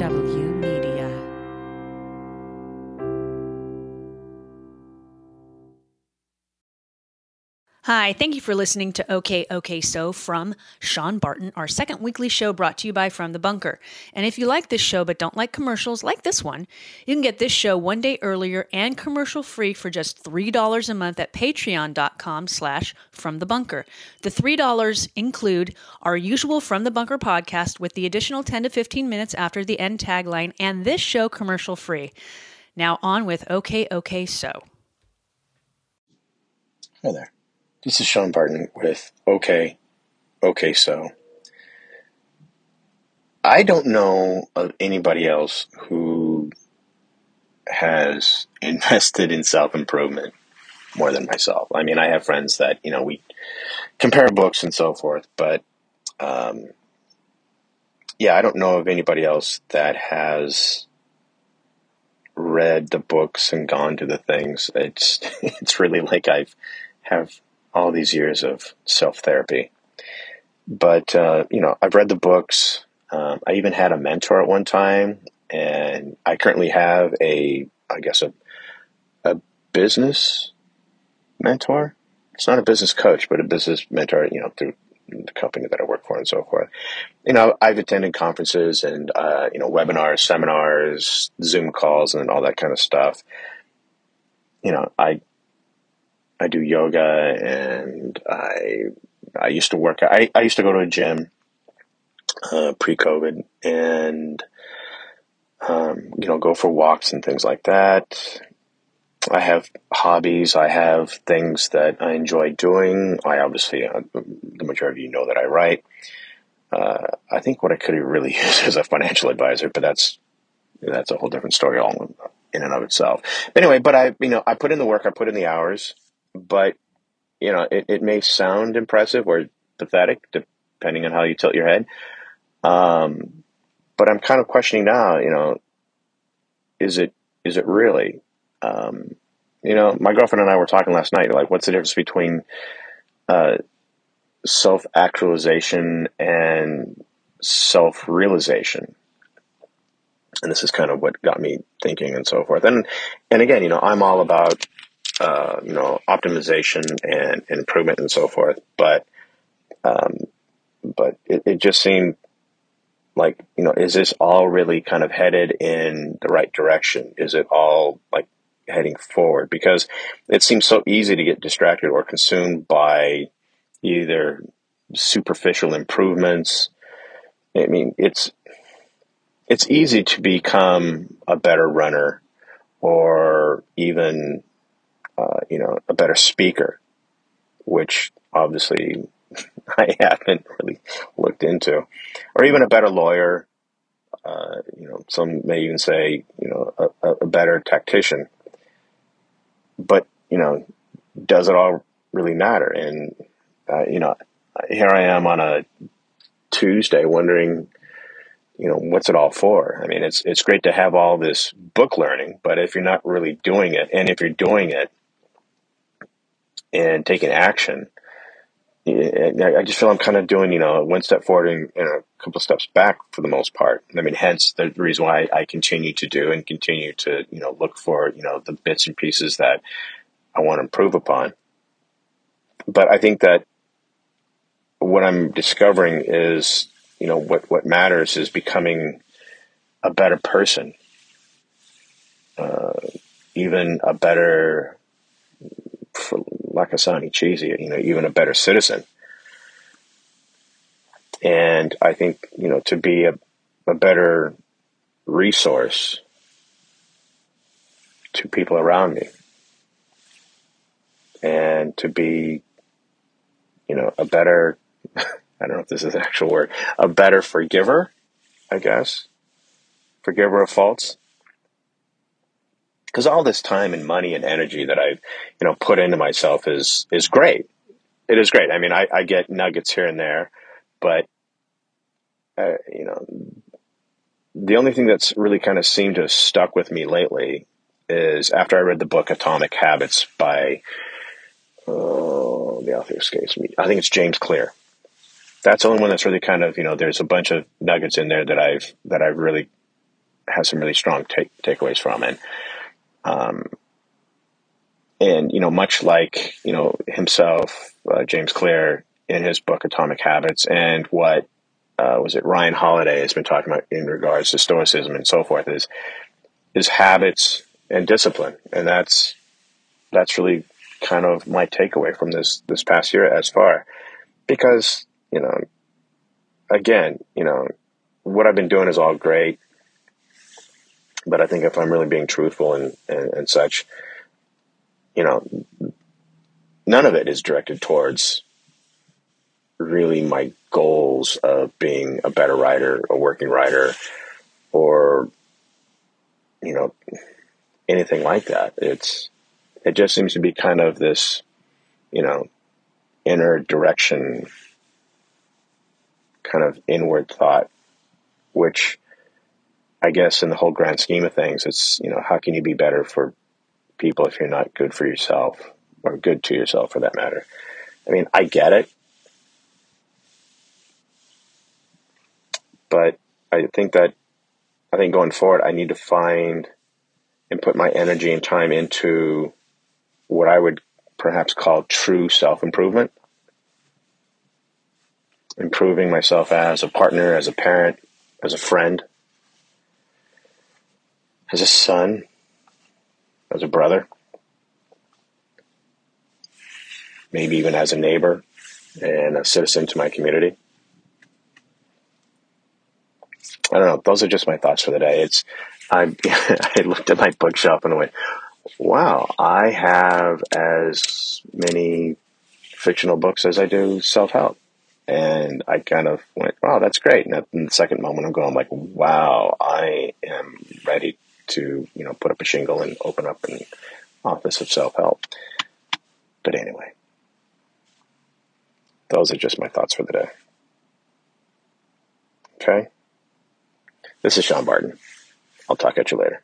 FW Hi, thank you for listening to OK OK So from Sean Barton, our second weekly show brought to you by From the Bunker. And if you like this show but don't like commercials like this one, you can get this show one day earlier and commercial free for just $3 a month at patreon.com slash from the bunker. The $3 include our usual From the Bunker podcast with the additional 10 to 15 minutes after the end tagline and this show commercial free. Now on with OK OK So. Hi there. This is Sean Barton with OK, OK So. I don't know of anybody else who has invested in self improvement more than myself. I mean, I have friends that, you know, we compare books and so forth, but um, yeah, I don't know of anybody else that has read the books and gone to the things. It's it's really like I've have all these years of self therapy. But, uh, you know, I've read the books. Um, I even had a mentor at one time, and I currently have a, I guess, a, a business mentor. It's not a business coach, but a business mentor, you know, through the company that I work for and so forth. You know, I've attended conferences and, uh, you know, webinars, seminars, Zoom calls, and all that kind of stuff. You know, I I do yoga and I I used to work I, I used to go to a gym uh, pre COVID and um, you know go for walks and things like that. I have hobbies. I have things that I enjoy doing. I obviously uh, the majority of you know that I write. Uh, I think what I could really use is a financial advisor, but that's that's a whole different story all in and of itself. Anyway, but I you know I put in the work. I put in the hours but you know, it, it may sound impressive or pathetic depending on how you tilt your head. Um, but I'm kind of questioning now, you know, is it, is it really, um, you know, my girlfriend and I were talking last night, like, what's the difference between, uh, self actualization and self realization? And this is kind of what got me thinking and so forth. And, and again, you know, I'm all about uh, you know, optimization and, and, improvement and so forth. But, um, but it, it, just seemed like, you know, is this all really kind of headed in the right direction? Is it all like heading forward? Because it seems so easy to get distracted or consumed by either superficial improvements. I mean, it's, it's easy to become a better runner or even uh, you know, a better speaker, which obviously I haven't really looked into, or even a better lawyer. Uh, you know, some may even say, you know, a, a better tactician. But you know, does it all really matter? And uh, you know, here I am on a Tuesday wondering, you know, what's it all for? I mean, it's it's great to have all this book learning, but if you're not really doing it, and if you're doing it, and taking action, I just feel I'm kind of doing, you know, one step forward and, and, a couple of steps back for the most part. I mean, hence the reason why I continue to do and continue to, you know, look for, you know, the bits and pieces that I want to improve upon. But I think that what I'm discovering is, you know, what, what matters is becoming a better person, uh, even a better, for of sounding cheesy, you know, even a better citizen. And I think, you know, to be a, a better resource to people around me and to be, you know, a better, I don't know if this is an actual word, a better forgiver, I guess, forgiver of faults because all this time and money and energy that I've, you know, put into myself is is great. It is great. I mean, I, I get nuggets here and there, but uh, you know, the only thing that's really kind of seemed to have stuck with me lately is after I read the book Atomic Habits by oh, the author escapes me. I think it's James Clear. That's the only one that's really kind of you know. There's a bunch of nuggets in there that I've that I've really has some really strong take, takeaways from. And, um, and, you know, much like, you know, himself, uh, James Clear in his book, Atomic Habits, and what, uh, was it Ryan Holiday has been talking about in regards to stoicism and so forth is, is habits and discipline. And that's, that's really kind of my takeaway from this, this past year as far, because, you know, again, you know, what I've been doing is all great. But I think if I'm really being truthful and, and, and such, you know, none of it is directed towards really my goals of being a better writer, a working writer, or, you know, anything like that. It's, it just seems to be kind of this, you know, inner direction kind of inward thought, which I guess in the whole grand scheme of things, it's, you know, how can you be better for people if you're not good for yourself or good to yourself for that matter? I mean, I get it. But I think that, I think going forward, I need to find and put my energy and time into what I would perhaps call true self improvement improving myself as a partner, as a parent, as a friend, as a son, as a brother, maybe even as a neighbor and a citizen to my community. I don't know. Those are just my thoughts for the day. It's I I looked at my bookshelf and I went, "Wow, I have as many fictional books as I do self help." And I kind of went, "Wow, that's great." And in the second moment, I'm going like, "Wow, I am ready to, you know, put up a shingle and open up an office of self help." But anyway, those are just my thoughts for the day. Okay. This is Sean Barton. I'll talk at you later.